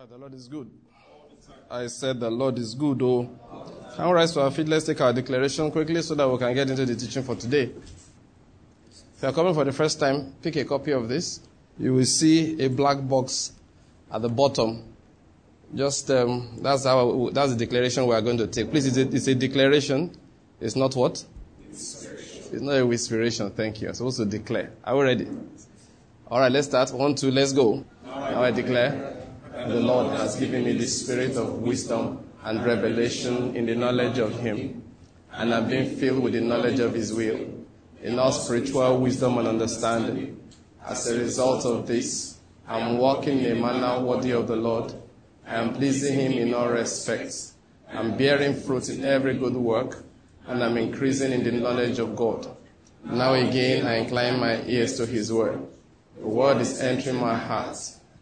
right, the Lord is good. I said the Lord is good, oh. Can we rise to our feet? Let's take our declaration quickly so that we can get into the teaching for today. If you are coming for the first time, pick a copy of this. You will see a black box at the bottom. Just um, that's how that's the declaration we are going to take. Please, it's a, it's a declaration. It's not what? It's not a whisperation. Thank you. I'm supposed to declare. Are we ready? All right, let's start. One, two, let's go. Now I declare the Lord has given me the spirit of wisdom and revelation in the knowledge of Him, and I've been filled with the knowledge of His will, in all spiritual wisdom and understanding. As a result of this, I'm walking in a manner worthy of the Lord. I am pleasing Him in all respects. I'm bearing fruit in every good work, and I'm increasing in the knowledge of God. Now again, I incline my ears to His word. The word is entering my heart.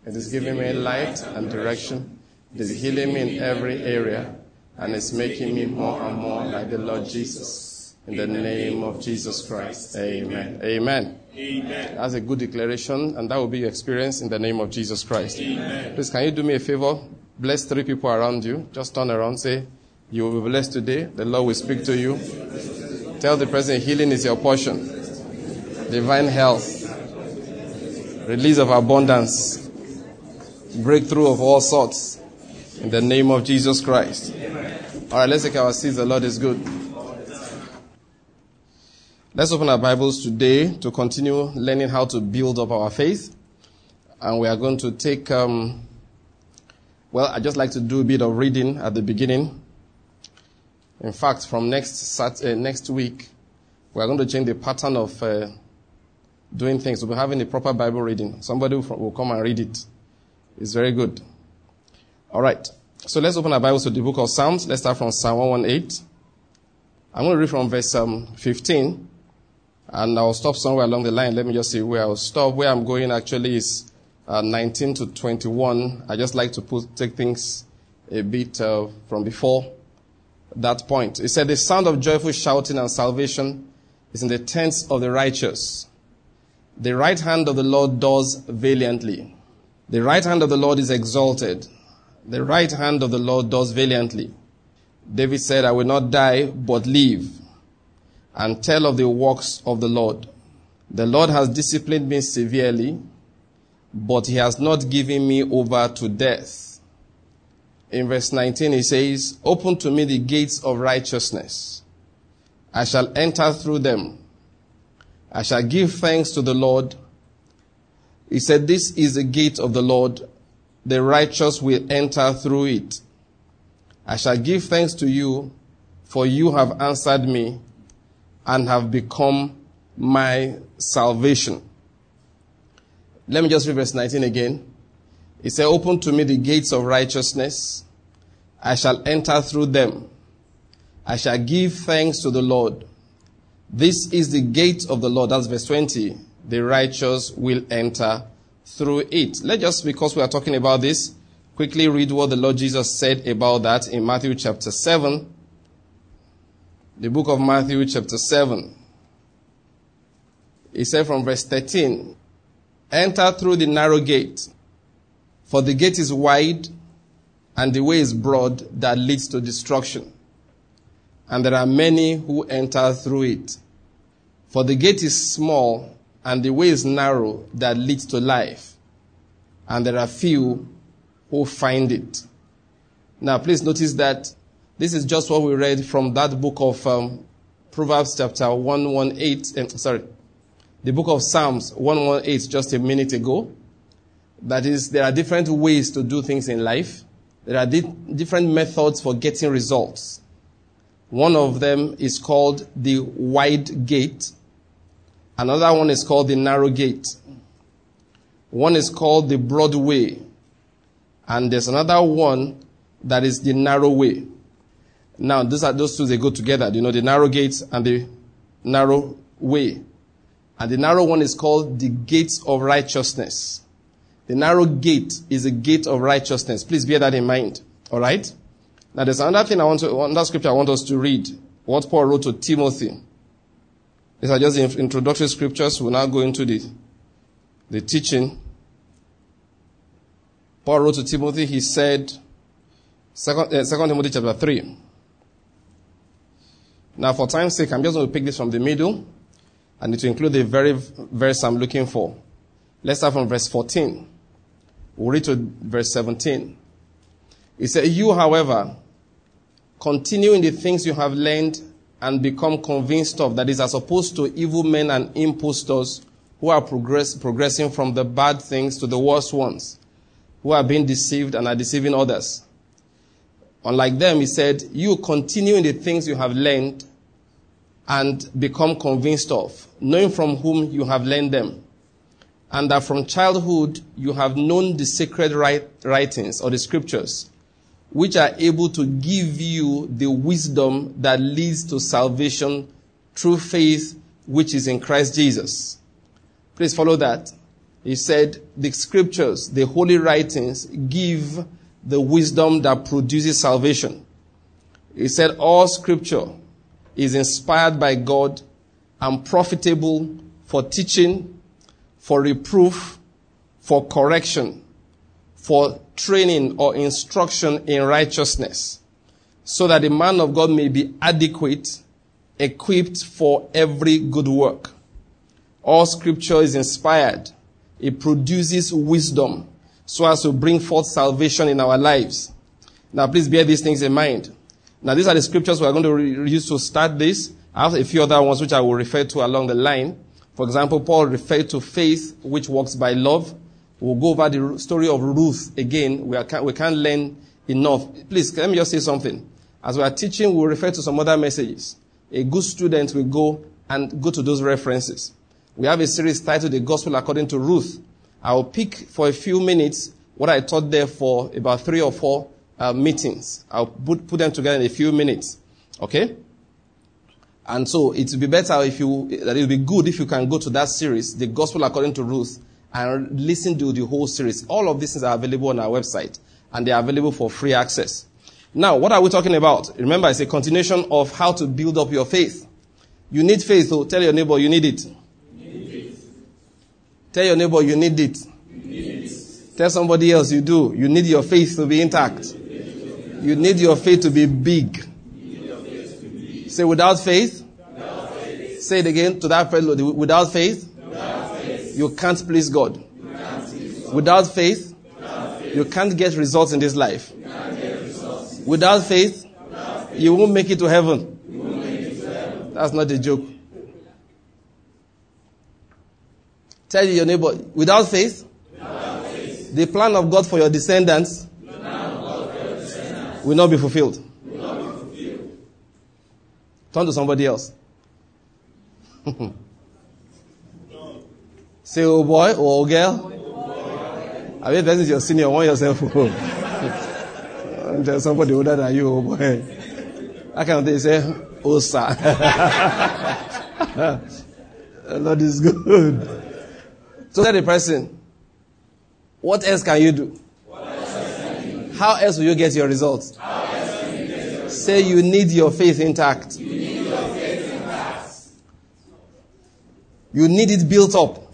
It is giving me light and direction. It is healing me in every area, and it's making me more and more like the Lord Jesus. In the name of Jesus Christ. Amen. Amen. Amen. That's a good declaration, and that will be your experience in the name of Jesus Christ. Amen. Please, can you do me a favor? Bless three people around you. Just turn around, say, You will be blessed today. The Lord will speak to you. Tell the person healing is your portion, divine health, release of abundance, breakthrough of all sorts. In the name of Jesus Christ. All right, let's take our seats. The Lord is good. Let's open our Bibles today to continue learning how to build up our faith. And we are going to take, um, well, I just like to do a bit of reading at the beginning. In fact, from next Sat- uh, next week, we are going to change the pattern of uh, doing things. We'll be having a proper Bible reading. Somebody will come and read it. It's very good. All right. So let's open our Bibles to the book of Psalms. Let's start from Psalm 118. I'm going to read from verse um, 15. And I'll stop somewhere along the line. Let me just see where I'll stop. Where I'm going actually is uh, 19 to 21. I just like to put, take things a bit uh, from before that point. It said, The sound of joyful shouting and salvation is in the tents of the righteous. The right hand of the Lord does valiantly. The right hand of the Lord is exalted. The right hand of the Lord does valiantly. David said, I will not die, but live and tell of the works of the Lord. The Lord has disciplined me severely, but he has not given me over to death. In verse 19, he says, Open to me the gates of righteousness. I shall enter through them. I shall give thanks to the Lord. He said, This is the gate of the Lord. The righteous will enter through it. I shall give thanks to you, for you have answered me and have become my salvation. Let me just read verse 19 again. He said, Open to me the gates of righteousness. I shall enter through them. I shall give thanks to the Lord. This is the gate of the Lord. That's verse 20. The righteous will enter through it. Let's just, because we are talking about this, quickly read what the Lord Jesus said about that in Matthew chapter 7. The book of Matthew chapter 7. He said from verse 13, Enter through the narrow gate, for the gate is wide and the way is broad that leads to destruction. And there are many who enter through it. For the gate is small and the way is narrow that leads to life. And there are few who find it. Now, please notice that this is just what we read from that book of um, Proverbs chapter 118, um, sorry, the book of Psalms 118 just a minute ago. That is, there are different ways to do things in life. There are di- different methods for getting results. One of them is called the wide gate. Another one is called the narrow gate. One is called the broad way. And there's another one that is the narrow way. Now, those are those two, they go together. You know, the narrow gate and the narrow way. And the narrow one is called the gates of righteousness. The narrow gate is a gate of righteousness. Please bear that in mind. All right? Now, there's another thing I want to, another scripture I want us to read. What Paul wrote to Timothy. These are just the introductory scriptures. We'll now go into the, the teaching. Paul wrote to Timothy, he said, Second, uh, Timothy chapter 3. Now, for time's sake, I'm just going to pick this from the middle, and it will include the very verse I'm looking for. Let's start from verse 14. We'll read to verse 17. He said, You, however, continue in the things you have learned and become convinced of, that is, as opposed to evil men and impostors who are progress, progressing from the bad things to the worse ones, who are being deceived and are deceiving others. Unlike them, he said, You continue in the things you have learned and become convinced of, knowing from whom you have learned them, and that from childhood you have known the sacred writings or the scriptures, which are able to give you the wisdom that leads to salvation through faith which is in Christ Jesus. Please follow that. He said, the scriptures, the holy writings give the wisdom that produces salvation. He said, all scripture is inspired by God and profitable for teaching, for reproof, for correction, for training or instruction in righteousness, so that the man of God may be adequate, equipped for every good work. All scripture is inspired. It produces wisdom so as to bring forth salvation in our lives. Now please bear these things in mind. Now, these are the scriptures we are going to re- use to start this. I have a few other ones which I will refer to along the line. For example, Paul referred to faith which works by love. We'll go over the story of Ruth again. We, are, we can't learn enough. Please, let me just say something. As we are teaching, we'll refer to some other messages. A good student will go and go to those references. We have a series titled The Gospel According to Ruth. I will pick for a few minutes what I taught there for about three or four uh, meetings. I'll put, put them together in a few minutes. Okay? And so it would be better if you, that it would be good if you can go to that series, The Gospel According to Ruth, and listen to the whole series. All of these things are available on our website, and they are available for free access. Now, what are we talking about? Remember, it's a continuation of how to build up your faith. You need faith, so tell your neighbor you need it. Tell your neighbor you need it. Tell somebody else you do. You need your faith to be intact. You need your faith to be big. Say, without faith, without faith. Say it again to that fellow. Without faith. You can't please God. Without, faith, you can't get results in this life. Without faith, you won't make it to heaven. That's not a joke. Tell your neighbor, without faith, without faith the plan of God for your descendants will not fulfilled. Not be fulfilled. Turn to somebody else. Say, oh boy, oh girl. I mean, that is your senior, want yourself. Tell somebody older than you, oh boy. I can't they say, oh sir. Lord is good. So tell the person, what else can you do? How else will you get your results? Say you need your faith intact. You need, faith intact. you need it built up.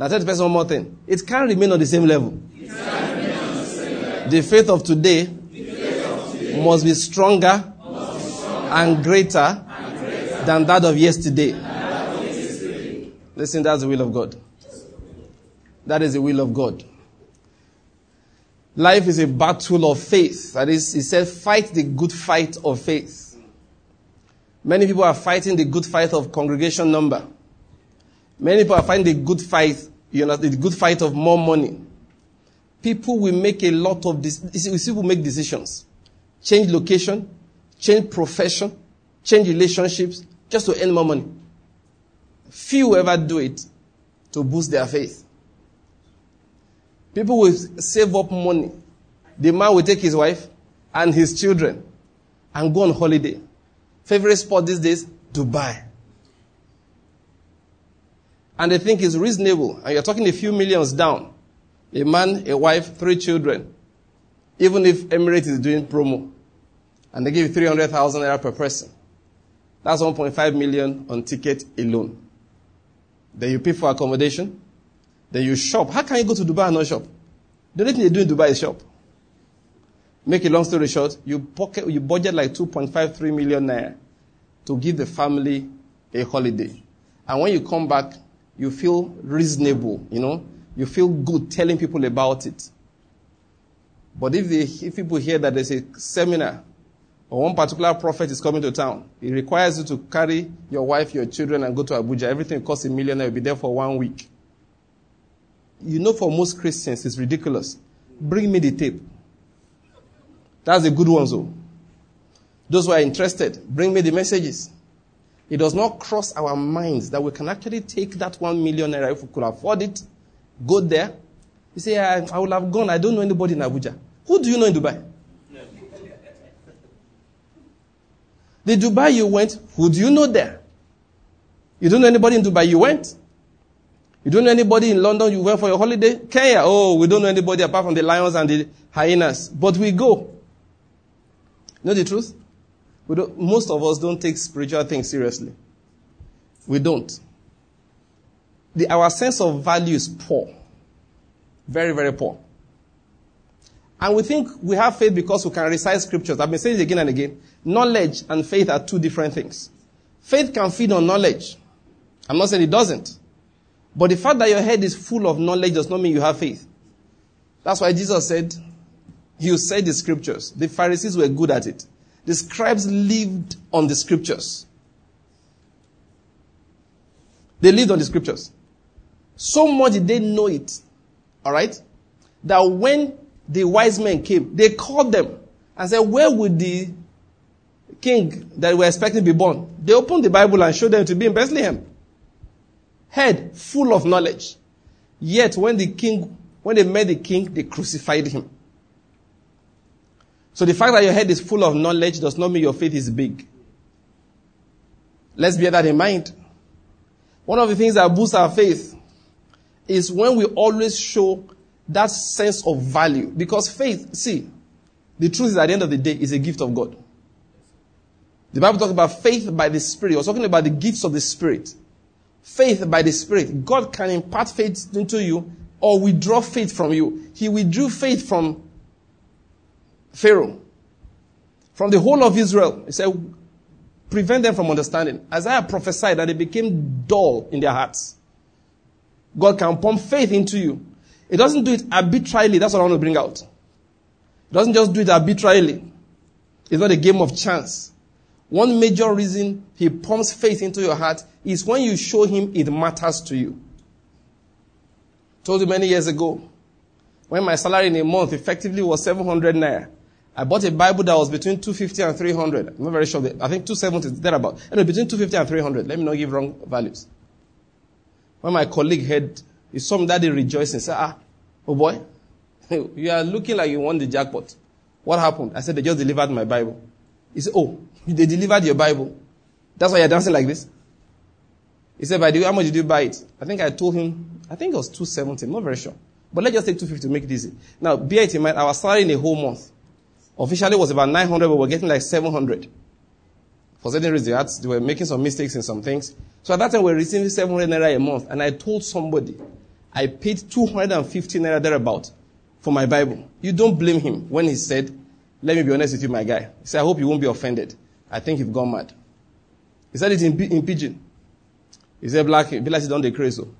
Now tell the person one more thing. It can't remain on the same level. The, same level. the faith of today, today must, be stronger, stronger and, greater greater than that of yesterday. That of yesterday. Listen, that's the will of God. That is the will of God. Life is a battle of faith. That is, he said, fight the good fight of faith. Many people are fighting the good fight of congregation number. Many people are fighting the good fight, you know, the good fight of more money. People will make a lot of this. We see people make decisions, change location, change profession, change relationships, just to earn more money. Few ever do it to boost their faith. People will save up money. The man will take his wife and his children and go on holiday. Favorite spot these days? Dubai. And they think it's reasonable. And you're talking a few millions down. A man, a wife, three children. Even if Emirates is doing promo. And they give you 300,000 naira per person. That's 1.5 million on ticket alone. Then you pay for accommodation. Then you shop. How can you go to Dubai and not shop? The only thing they do in Dubai is shop. Make a long story short, you pocket, you budget like 2.53 million naira to give the family a holiday. And when you come back, you feel reasonable, you know, you feel good telling people about it. But if, they, if people hear that there's a seminar or one particular prophet is coming to town, it requires you to carry your wife, your children, and go to Abuja. Everything costs a million, you'll be there for one week. You know, for most Christians, it's ridiculous. Bring me the tape. That's a good one, though. Those who are interested, bring me the messages. It does not cross our minds that we can actually take that one million naira if we could afford it, go there. You say, I, I will have gone. I don't know anybody in Abuja. Who do you know in Dubai? The Dubai you went, who do you know there? You don't know anybody in Dubai you went? You don't know anybody in London you went for your holiday? Kenya, oh, we don't know anybody apart from the lions and the hyenas. But we go. You know the truth? Most of us don't take spiritual things seriously. We don't. The, our sense of value is poor. Very, very poor. And we think we have faith because we can recite scriptures. I've been saying it again and again. Knowledge and faith are two different things. Faith can feed on knowledge. I'm not saying it doesn't. But the fact that your head is full of knowledge does not mean you have faith. That's why Jesus said, You said the scriptures. The Pharisees were good at it. The scribes lived on the scriptures. They lived on the scriptures. So much did they know it. Alright? That when the wise men came, they called them and said, Where would the king that we are expecting to be born? They opened the Bible and showed them to be in Bethlehem. Head full of knowledge. Yet when the king, when they met the king, they crucified him. So the fact that your head is full of knowledge does not mean your faith is big. Let's bear that in mind. One of the things that boosts our faith is when we always show that sense of value. Because faith, see, the truth is at the end of the day is a gift of God. The Bible talks about faith by the Spirit. We're talking about the gifts of the Spirit. Faith by the Spirit. God can impart faith into you or withdraw faith from you. He withdrew faith from Pharaoh, from the whole of Israel. He said, prevent them from understanding. Isaiah prophesied that they became dull in their hearts. God can pump faith into you. It doesn't do it arbitrarily. That's what I want to bring out. It doesn't just do it arbitrarily. It's not a game of chance. One major reason he pumps faith into your heart is when you show him it matters to you. Told you many years ago, when my salary in a month effectively was 700 naira, I bought a Bible that was between 250 and 300. I'm not very sure. I think 270 is thereabout. Anyway, between 250 and 300. Let me not give wrong values. When my colleague heard, he saw me that day rejoicing. Said, ah, oh boy, you are looking like you won the jackpot. What happened? I said, they just delivered my Bible. He said, oh, they delivered your Bible. That's why you're dancing like this? He said, by the way, how much did you buy it? I think I told him, I think it was 270. I'm not very sure. But let's just take 250 to make it easy. Now, bear it in mind, I was salary in a whole month. Officially it was about 900, but we're getting like 700. For certain reasons, they were making some mistakes in some things. So at that time, we were receiving 700 naira a month. And I told somebody, I paid 250 naira thereabout for my Bible. You don't blame him when he said, let me be honest with you, my guy. He said, I hope you won't be offended. I think you've gone mad. He said it in, in pidgin. He said, black, be like don't decrease. So. Oh.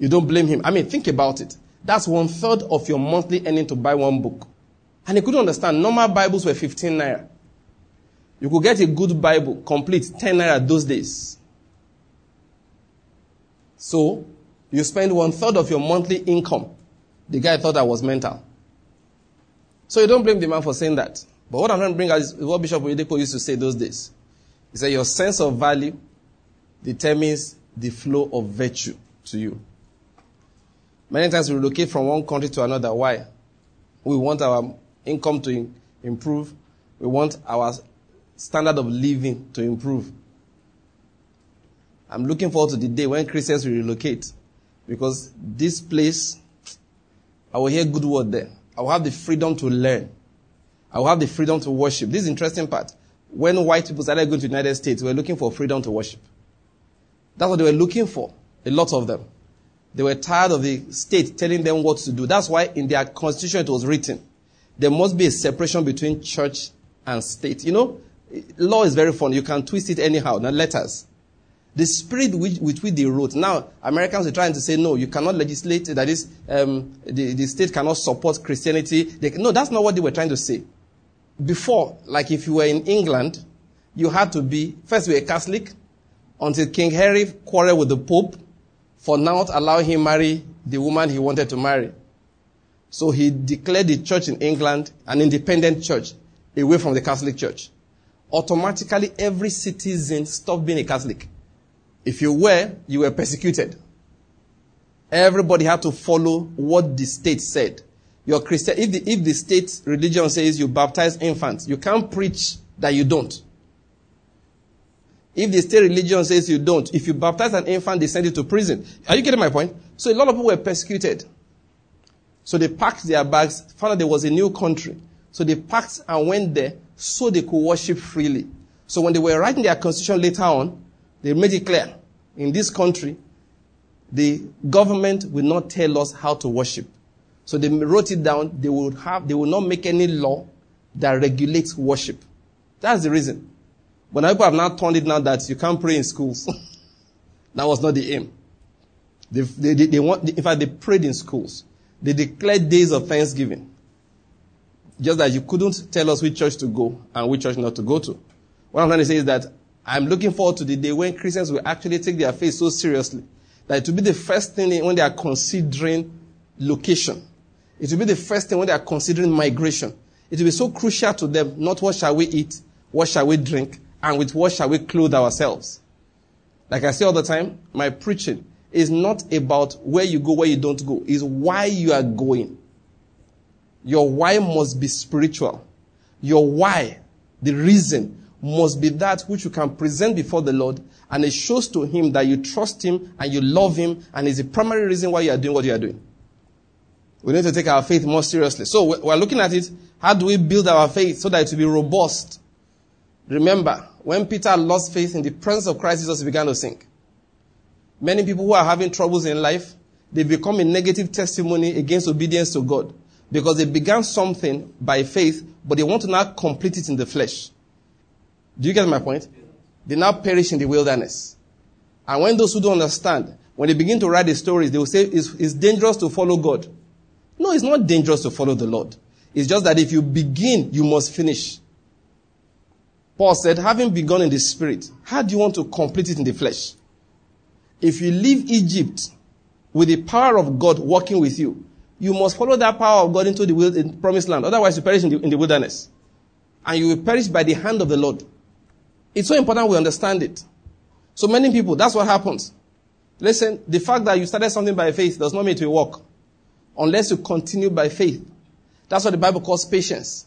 You don't blame him. I mean, think about it. That's one third of your monthly earning to buy one book. And he couldn't understand. Normal Bibles were 15 naira. You could get a good Bible, complete, 10 naira those days. So, you spend one third of your monthly income. The guy thought I was mental. So you don't blame the man for saying that. But what I'm trying to bring out is what Bishop Oyedepo used to say those days. He said, Your sense of value determines the flow of virtue to you. Many times we relocate from one country to another. Why? We want our income to improve. We want our standard of living to improve. I'm looking forward to the day when Christians will relocate because this place, I will hear good word there. I will have the freedom to learn. I will have the freedom to worship. This is interesting part. When white people started going to the United States, we were looking for freedom to worship. That's what they were looking for. A lot of them. They were tired of the state telling them what to do. That's why in their constitution it was written. There must be a separation between church and state. You know, law is very fun. You can twist it anyhow, not letters. The spirit with, with which they wrote. Now, Americans are trying to say, no, you cannot legislate, that is, um, the, the state cannot support Christianity. They, no, that's not what they were trying to say. Before, like if you were in England, you had to be, first you were a Catholic, until King Henry quarreled with the Pope for not allowing him marry the woman he wanted to marry. So he declared the church in England an independent church away from the Catholic Church. Automatically, every citizen stopped being a Catholic. If you were, you were persecuted. Everybody had to follow what the state said. Your Christian, if the, if the state religion says you baptize infants, you can't preach that you don't. If the state religion says you don't, if you baptize an infant, they send you to prison. Are you getting my point? So a lot of people were persecuted. So they packed their bags, found out there was a new country. So they packed and went there so they could worship freely. So when they were writing their constitution later on, they made it clear. In this country, the government will not tell us how to worship. So they wrote it down. They will have, they will not make any law that regulates worship. That's the reason. But now people have now turned it now that you can't pray in schools. that was not the aim. They, they, they, they want, in fact, they prayed in schools. They declared days of thanksgiving. Just that you couldn't tell us which church to go and which church not to go to. What I'm trying to say is that I'm looking forward to the day when Christians will actually take their faith so seriously that it will be the first thing when they are considering location. It will be the first thing when they are considering migration. It will be so crucial to them, not what shall we eat, what shall we drink, and with what shall we clothe ourselves. Like I say all the time, my preaching is not about where you go, where you don't go. It's why you are going. Your why must be spiritual. Your why, the reason, must be that which you can present before the Lord and it shows to Him that you trust Him and you love Him and is the primary reason why you are doing what you are doing. We need to take our faith more seriously. So we're looking at it. How do we build our faith so that it will be robust? Remember, when Peter lost faith in the presence of Christ, Jesus began to sink. Many people who are having troubles in life, they become a negative testimony against obedience to God because they began something by faith, but they want to now complete it in the flesh. Do you get my point? They now perish in the wilderness. And when those who don't understand, when they begin to write the stories, they will say it's, it's dangerous to follow God. No, it's not dangerous to follow the Lord. It's just that if you begin, you must finish. Paul said, having begun in the spirit, how do you want to complete it in the flesh? If you leave Egypt with the power of God working with you, you must follow that power of God into the promised land. Otherwise, you perish in the, in the wilderness. And you will perish by the hand of the Lord. It's so important we understand it. So many people, that's what happens. Listen, the fact that you started something by faith does not mean it will work. Unless you continue by faith. That's what the Bible calls patience.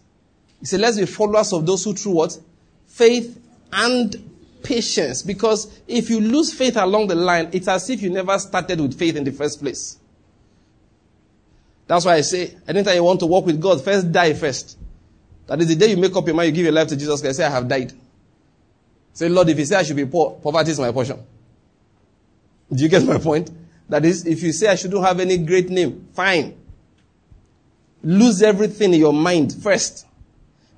It says, let's be followers of those who through what? Faith and patience. Because if you lose faith along the line, it's as if you never started with faith in the first place. That's why I say, anytime you want to walk with God, first die first. That is the day you make up your mind, you give your life to Jesus Christ, say, I have died. Say, Lord, if you say I should be poor, poverty is my portion. Do you get my point? That is, if you say I shouldn't have any great name, fine. Lose everything in your mind first.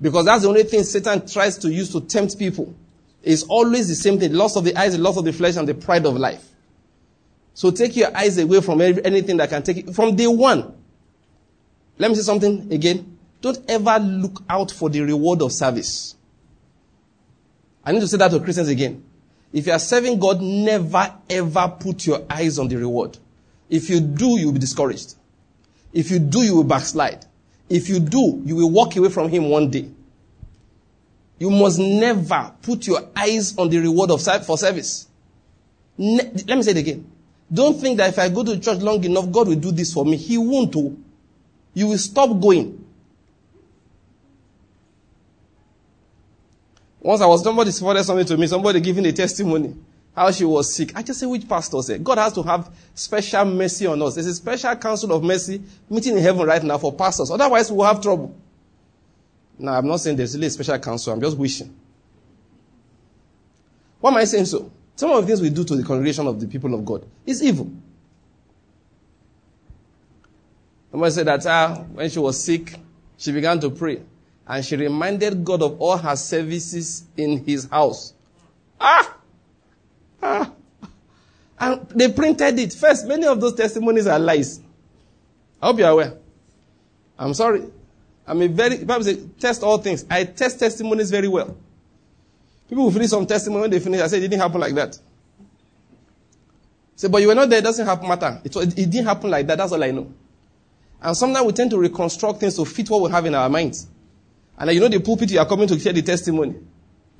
Because that's the only thing Satan tries to use to tempt people. It's always the same thing. Loss of the eyes, the loss of the flesh, and the pride of life. So take your eyes away from anything that can take it. From day one. Let me say something again. Don't ever look out for the reward of service. I need to say that to Christians again. If you are serving God, never ever put your eyes on the reward. If you do, you will be discouraged. If you do, you will backslide. If you do, you will walk away from Him one day. You must never put your eyes on the reward of for service. Ne- Let me say it again. Don't think that if I go to church long enough, God will do this for me. He won't. Oh. You will stop going. Once I was, somebody forwarded something to me, somebody giving a testimony, how she was sick. I just say, which pastor said? God has to have special mercy on us. There's a special council of mercy meeting in heaven right now for pastors. Otherwise, we'll have trouble. Now, I'm not saying there's really a special council. I'm just wishing. Why am I saying so? Some of the things we do to the congregation of the people of God is evil. Somebody said that uh, when she was sick, she began to pray. And she reminded God of all her services in his house. Ah! Ah! And they printed it. First, many of those testimonies are lies. I hope you're aware. I'm sorry. I'm a very, Bible says, test all things. I test testimonies very well. People will finish some testimony when they finish. I say, it didn't happen like that. Say, but you were not there. It doesn't happen matter. It, it didn't happen like that. That's all I know. And sometimes we tend to reconstruct things to fit what we have in our minds. And you know the pulpit you are coming to hear the testimony.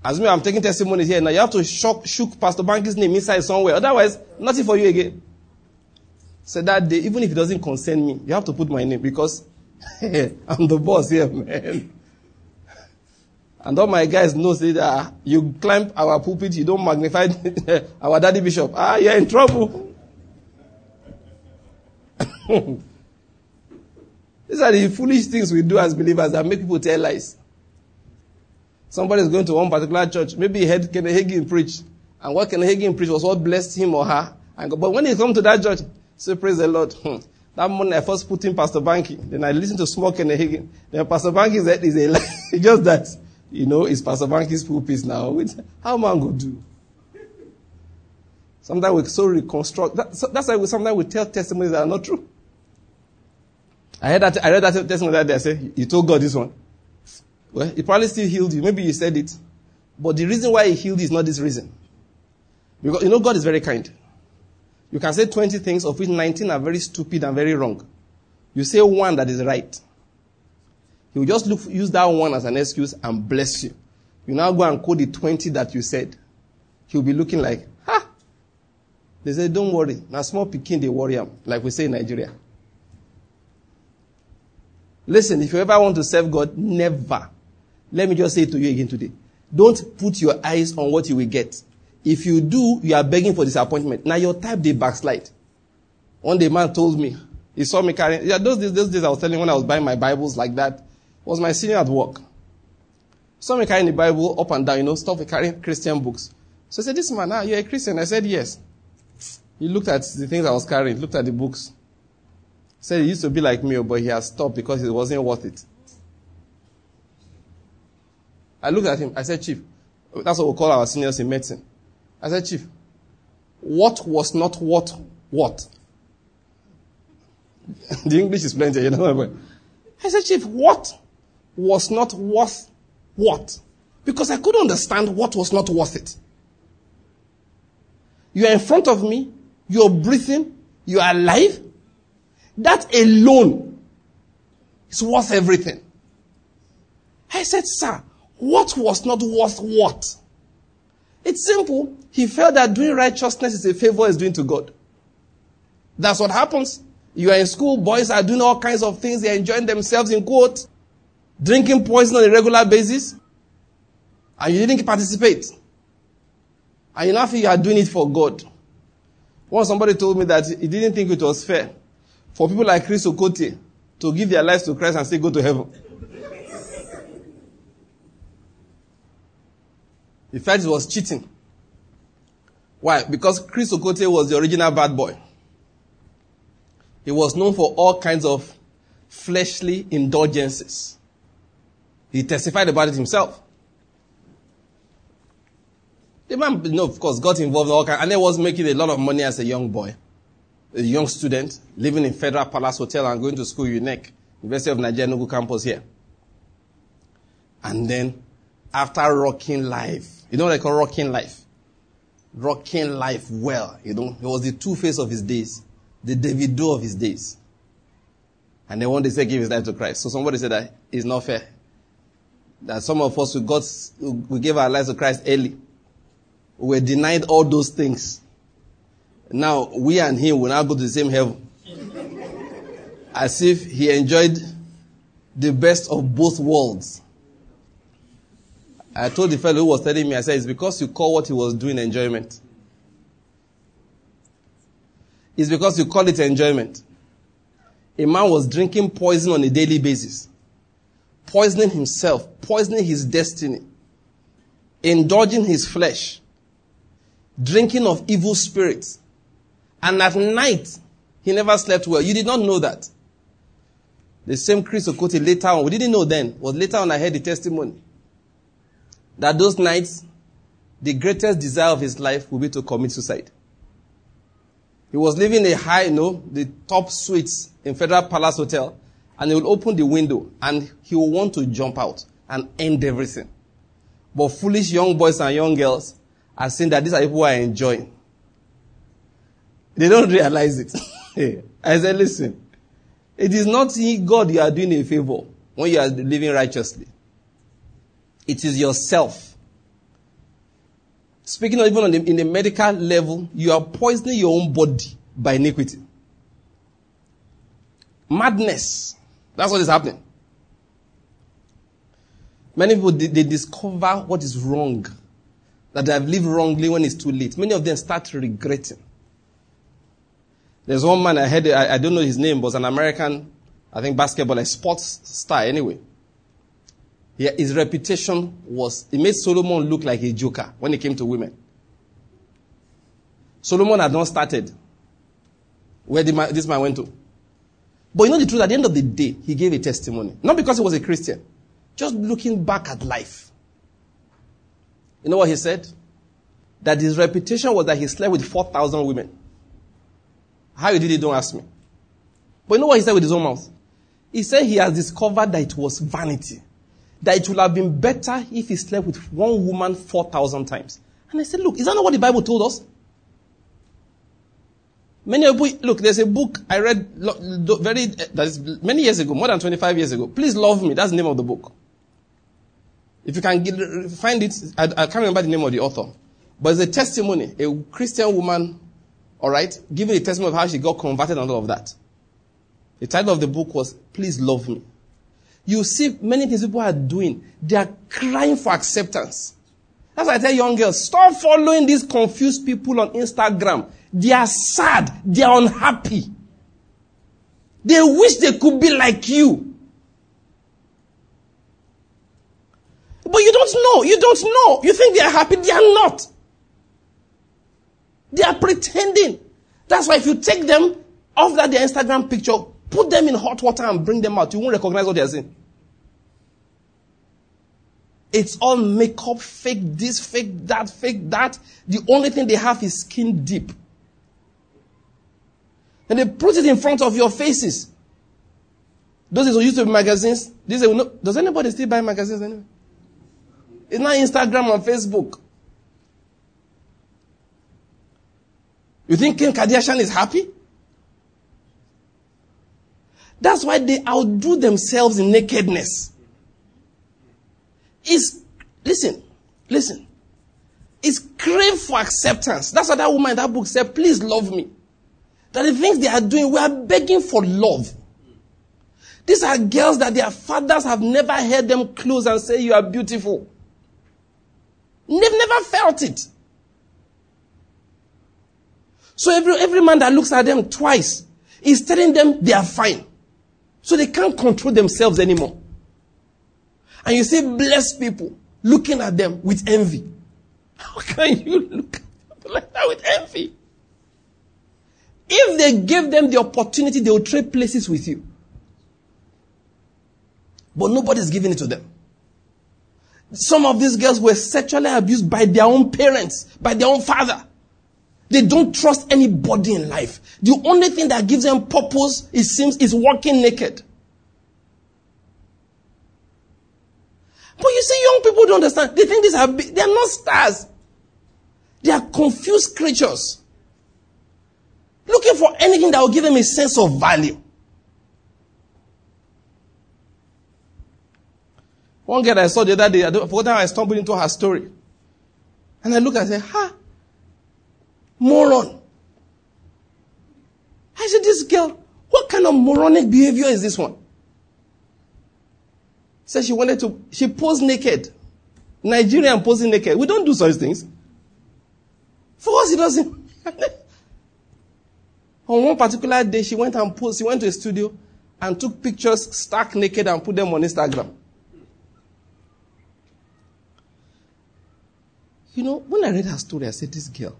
As me, I'm taking testimonies here. Now you have to shock, shook Pastor Banky's name inside somewhere. Otherwise, nothing for you again. So that day, even if it doesn't concern me, you have to put my name because I'm the boss here, man. And all my guys know say that you climb our pulpit, you don't magnify our daddy bishop. Ah, you're in trouble. These are the foolish things we do as believers that make people tell lies. Somebody is going to one particular church. Maybe he heard Kenneth Hagin preach. And what Kenneth Hagin preached was what blessed him or her. And, but when he come to that church, say, praise the Lord. That morning I first put in Pastor Banky. Then I listened to Small and Hagin. Then Pastor Banky said, is a just that, you know, it's Pastor Banky's pulpit now. How man go do? Sometimes we so reconstruct. That, so that's why we, sometimes we tell testimonies that are not true. I heard that, I read that testimony that day. I said, you told God this one. Well, he probably still healed you. Maybe you said it. But the reason why he healed is not this reason. Because, you know, God is very kind. You can say 20 things, of which 19 are very stupid and very wrong. You say one that is right. He will just look, use that one as an excuse and bless you. You now go and quote the 20 that you said. He'll be looking like, ha! They say, don't worry. Now small picking, they worry him, like we say in Nigeria. Listen, if you ever want to serve God, never. Let me just say it to you again today. Don't put your eyes on what you will get. If you do, you are begging for disappointment. Now your type they backslide. One day man told me, he saw me carrying, yeah, those days, those days I was telling when I was buying my Bibles like that, was my senior at work. Saw me carrying the Bible up and down, you know, stuff carrying Christian books. So I said, this man, ah, you're a Christian? I said, yes. He looked at the things I was carrying, looked at the books. Said he used to be like me, but he has stopped because it wasn't worth it. I looked at him. I said, Chief, that's what we call our seniors in medicine. I said, Chief, what was not what? What? the English is plenty, you know. I said, Chief, what was not worth what? Because I couldn't understand what was not worth it. You are in front of me, you're breathing, you are alive. That alone is worth everything. I said, Sir, what was not worth what? It's simple. He felt that doing righteousness is a favor he's doing to God. That's what happens. You are in school, boys are doing all kinds of things, they're enjoying themselves in quote, drinking poison on a regular basis, and you didn't participate. And you now feel you are doing it for God. Once somebody told me that he didn't think it was fair for people like Chris Okotie to give their lives to Christ and still go to heaven. He felt he was cheating. Why? Because Chris Okotie was the original bad boy. He was known for all kinds of fleshly indulgences. He testified about it himself. The man, you know, of course, got involved in all kinds, and he was making a lot of money as a young boy, a young student, living in Federal Palace Hotel and going to school UNEC, University of Nigeria Enugu campus here. And then, after rocking life, you know what I call rocking life? Rocking life well. You know, he was the 2Face of his days, the Davido of his days. And then one day said, give his life to Christ. So somebody said that it's not fair. That some of us who got, we gave our lives to Christ early. We were denied all those things. Now, we and him will now go to the same heaven. As if he enjoyed the best of both worlds. I told the fellow who was telling me, I said, it's because you call what he was doing enjoyment. It's because you call it enjoyment. A man was drinking poison on a daily basis, poisoning himself, poisoning his destiny, indulging his flesh, drinking of evil spirits. And at night, he never slept well. You did not know that. The same Chris Okotie later on, we didn't know then, was later on I heard the testimony. That those nights, the greatest desire of his life would be to commit suicide. He was living a high, you know, the top suites in Federal Palace Hotel, and he would open the window and he would want to jump out and end everything. But foolish young boys and young girls are saying that these are people who are enjoying. They don't realize it. I said, listen, it is not God you are doing a favor when you are living righteously. It is yourself. Speaking of even the, in the medical level, you are poisoning your own body by iniquity. Madness. That's what is happening. Many people, they, they discover what is wrong. That they have lived wrongly when it's too late. Many of them start regretting. There's one man I heard, I, I don't know his name, but an American, I think basketball, a sports star anyway. His reputation was, it made Solomon look like a joker when it came to women. Solomon had not started where man, this man went to. But you know the truth, at the end of the day, he gave a testimony. Not because he was a Christian, just looking back at life. You know what he said? That his reputation was that he slept with 4,000 women. How he did it, don't ask me. But you know what he said with his own mouth? He said he has discovered that it was vanity. That it would have been better if he slept with one woman 4,000 times. And I said, look, is that not what the Bible told us? Many people, look, there's a book I read very, eh, that is many years ago, more than 25 years ago. Please love me. That's the name of the book. If you can get, find it, I, I can't remember the name of the author. But it's a testimony. A Christian woman all right? Giving a testimony of how she got converted and all of that. The title of the book was Please Love Me. You see many things people are doing. They are crying for acceptance. That's why I tell young girls, stop following these confused people on Instagram. They are sad. They are unhappy. They wish they could be like you. But you don't know. You don't know. You think they are happy. They are not. They are pretending. That's why if you take them off that their Instagram picture, put them in hot water and bring them out, you won't recognize what they are saying. It's all makeup, fake this, fake that, fake that. The only thing they have is skin deep. And they put it in front of your faces. Those who used to be magazines, these does anybody still buy magazines anyway? It's not Instagram and Facebook. You think Kim Kardashian is happy? That's why they outdo themselves in nakedness. Is listen, listen. It's crave for acceptance. That's what that woman in that book said, please love me. That the things they are doing, we are begging for love. These are girls that their fathers have never heard them close and say, You are beautiful. They've never felt it. So every, every man that looks at them twice is telling them they are fine. So they can't control themselves anymore. And you see blessed people looking at them with envy. How can you look at them like that with envy? If they gave them the opportunity, they will trade places with you. But nobody's giving it to them. Some of these girls were sexually abused by their own parents, by their own father. They don't trust anybody in life. The only thing that gives them purpose, it seems, is walking naked. But you see, young people don't understand. They think these are, they are not stars. They are confused creatures. Looking for anything that will give them a sense of value. One girl I saw the other day, I forgot how I stumbled into her story. And I look and say, ha, moron. I said, this girl, what kind of moronic behavior is this one? Said she wanted to, she posed naked. Nigerian posing naked. We don't do such things. For us, it doesn't. on one particular day, she went and posed, she went to a studio and took pictures stark naked and put them on Instagram. You know, when I read her story, I said, this girl,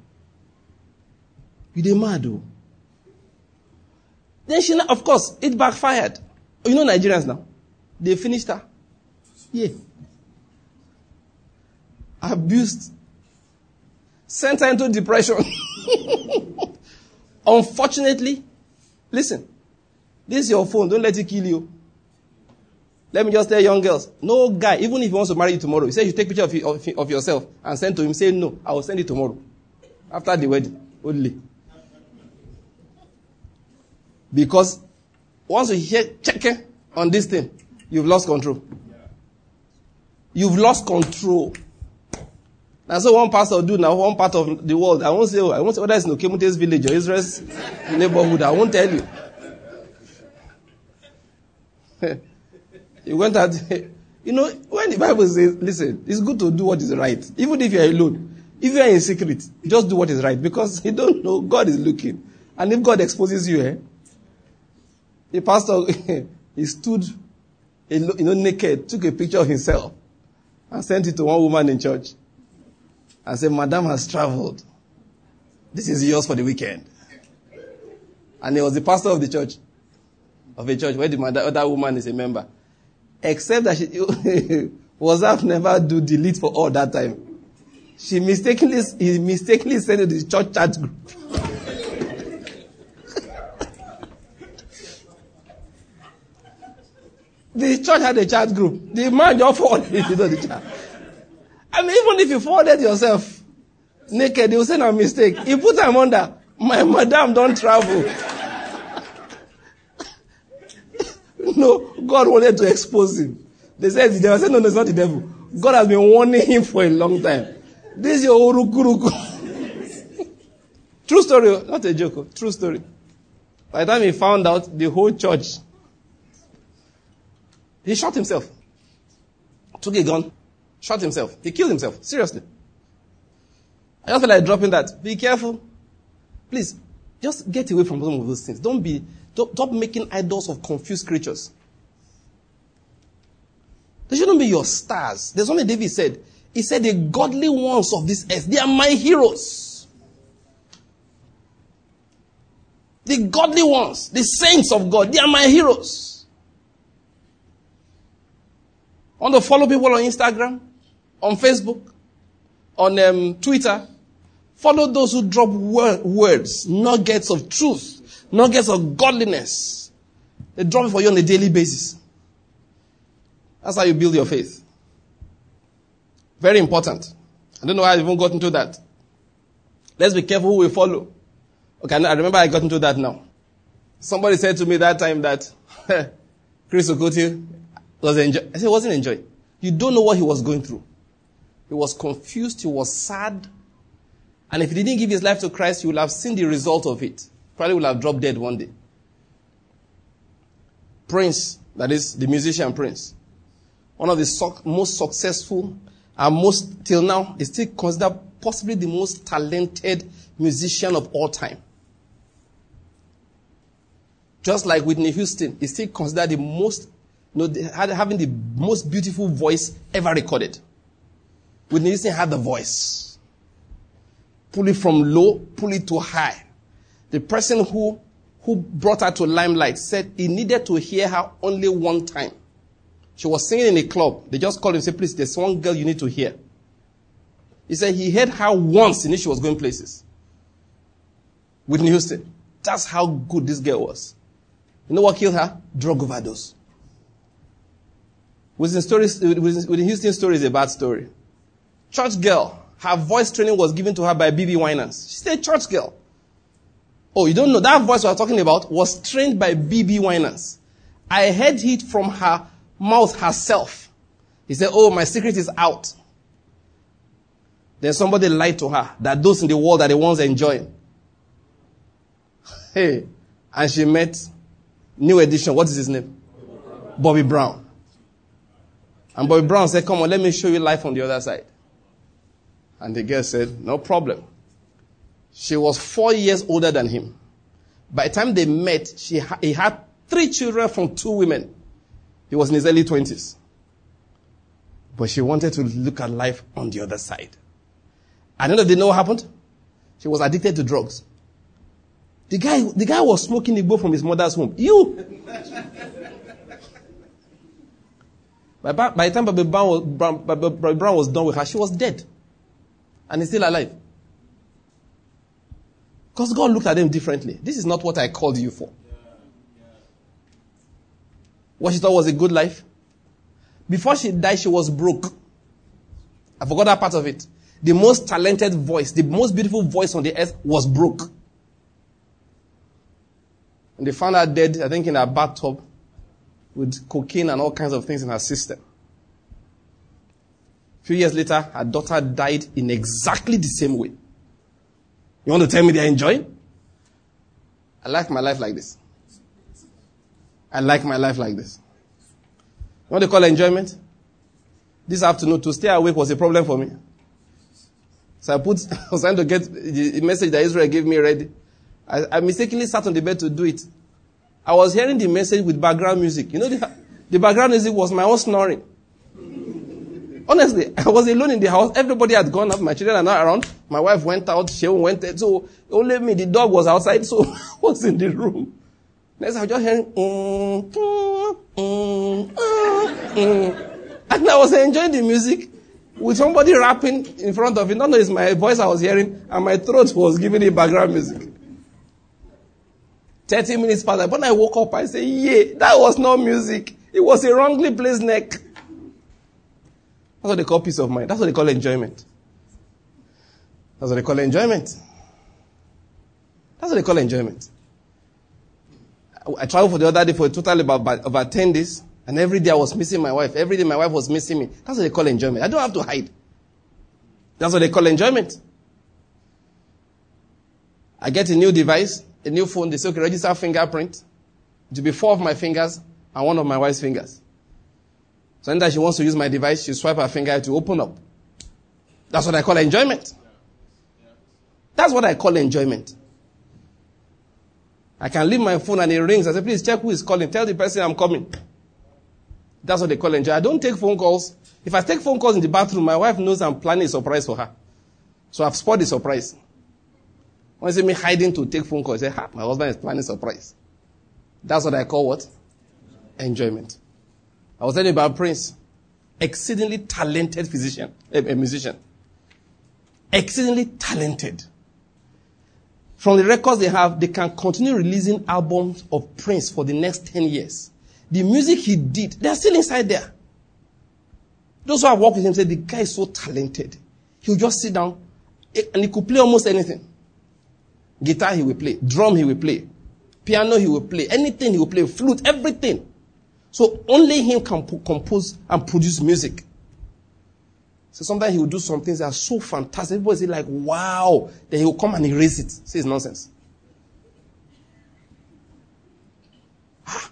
you dey mad oh. Then she, of course, it backfired. You know Nigerians now? They finished her. Yeah. Abused. Sent her into depression. Unfortunately, listen, this is your phone. Don't let it kill you. Let me just tell young girls, no guy, even if he wants to marry you tomorrow, he says you take picture of, of, of yourself and send to him, say no, I will send it tomorrow. After the wedding, only. Because once you hear checking on this thing, you've lost control. You've lost control. And so one pastor do now, one part of the world. I won't say, I won't say whether it's in Okemute's village or Israel's neighborhood. I won't tell you. he went out. You know, when the Bible says, listen, it's good to do what is right, even if you're alone. If you're in secret, just do what is right because you don't know God is looking. And if God exposes you, eh, the pastor, he stood, you know, naked, took a picture of himself and sent it to one woman in church and said, Madam has traveled. This is yours for the weekend. And he was the pastor of the church, of a church where the mother, other woman is a member. Except that she, WhatsApp never do delete for all that time. She mistakenly, he mistakenly sent it to the church chat group. The church had a chat group. The man just forwarded it to the chat. I mean, even if you forwarded yourself naked, they will say no mistake. He put them under. My madam don't travel. no, God wanted to expose him. They said the devil. Said, no, no, it's not the devil. God has been warning him for a long time. This is your urukuruku. true story, not a joke. Oh. True story. By the time he found out, the whole church, he shot himself. Took a gun, shot himself. He killed himself. Seriously. I just feel like dropping that. Be careful. Please, just get away from some of those things. Don't be, don't, stop making idols of confused creatures. They shouldn't be your stars. There's only David said. He said, the godly ones of this earth, they are my heroes. The godly ones, the saints of God, they are my heroes. I want to follow people on Instagram, on Facebook, on um, Twitter. Follow those who drop wor- words, nuggets of truth, nuggets of godliness. They drop it for you on a daily basis. That's how you build your faith. Very important. I don't know why I even got into that. Let's be careful who we follow. Okay, I remember I got into that now. Somebody said to me that time that Chris Okotie was enjoying. I said, wasn't enjoying. You don't know what he was going through. He was confused. He was sad. And if he didn't give his life to Christ, he would have seen the result of it. Probably would have dropped dead one day. Prince, that is the musician Prince, one of the most successful and most, till now, is still considered possibly the most talented musician of all time. Just like Whitney Houston is still considered the most, you know, having the most beautiful voice ever recorded. Whitney Houston had the voice. Pull it from low, pull it to high. The person who, who brought her to limelight said he needed to hear her only one time. She was singing in a club. They just called him and said, please, there's one girl you need to hear. He said he heard her once and she was going places. Whitney Houston. That's how good this girl was. You know what killed her? Drug overdose. Whitney, stories, Houston's story is a bad story. Church girl. Her voice training was given to her by BeBe Winans. She's a church girl. Oh, you don't know that voice we're talking about was trained by BeBe Winans. I heard it from her mouth herself. He said, Oh, my secret is out. Then somebody lied to her that those in the world are the ones enjoying. Hey, and she met New Edition. What is his name? Bobby Brown. And Bobby Brown said, Come on, let me show you life on the other side. And the girl said, No problem. She was four years older than him. By the time they met, she ha- he had three children from two women. He was in his early 20s. But she wanted to look at life on the other side. At the end of the know what happened? She was addicted to drugs. The guy, the guy was smoking the bowl from his mother's home. You! By, by the time Bobby Brown, was, Brown was done with her, she was dead. And he's still alive. Because God looked at them differently. This is not what I called you for. What she thought was a good life. Before she died, she was broke. I forgot that part of it. The most talented voice, the most beautiful voice on the earth was broke. And they found her dead, I think, in a bathtub with cocaine and all kinds of things in her system. A few years later, her daughter died in exactly the same way. You want to tell me they're enjoying? I like my life like this. I like my life like this. What they call enjoyment? This afternoon, to stay awake was a problem for me. So I put, I was trying to get the message that Israel gave me ready. I, I mistakenly sat on the bed to do it. I was hearing the message with background music. You know, the, the background music was my own snoring. Honestly, I was alone in the house. Everybody had gone up. My children are not around. My wife went out. She went there. So only me. The dog was outside. So I was in the room. Next, I was just hearing, mm, mm, mm, mm, and I was enjoying the music with somebody rapping in front of it. Not it's my voice I was hearing, and my throat was giving the background music. 30 minutes passed. When I woke up, I said, yeah, that was not music. It was a wrongly placed neck. That's what they call peace of mind. That's what they call enjoyment. That's what they call enjoyment. That's what they call enjoyment. I traveled for the other day for a total about, about 10 days. And every day I was missing my wife. Every day my wife was missing me. That's what they call enjoyment. I don't have to hide. That's what they call enjoyment. I get a new device, a new phone. They say, okay, register fingerprint. It will be four of my fingers and one of my wife's fingers. So anytime she wants to use my device, she swipe her finger to open up. That's what I call enjoyment. That's what I call enjoyment. I can leave my phone and it rings. I say, please check who is calling. Tell the person I'm coming. That's what they call enjoy. I don't take phone calls. If I take phone calls in the bathroom, my wife knows I'm planning a surprise for her. So I've spoiled the surprise. When you see me hiding to take phone calls, say, ha, my husband is planning a surprise. That's what I call what? Enjoyment. I was telling you about Prince. Exceedingly talented physician, a, a musician. Exceedingly talented. From the records they have, they can continue releasing albums of Prince for the next 10 years. The music he did, they're still inside there. Those who have worked with him say the guy is so talented. He'll just sit down eh, and he could play almost anything. Guitar he will play, drum he will play, piano he will play, anything he will play, flute, everything. So only him can compose and produce music. So sometimes he will do some things that are so fantastic. Everybody say like, wow. Then he will come and erase it. Say it's nonsense. Ah.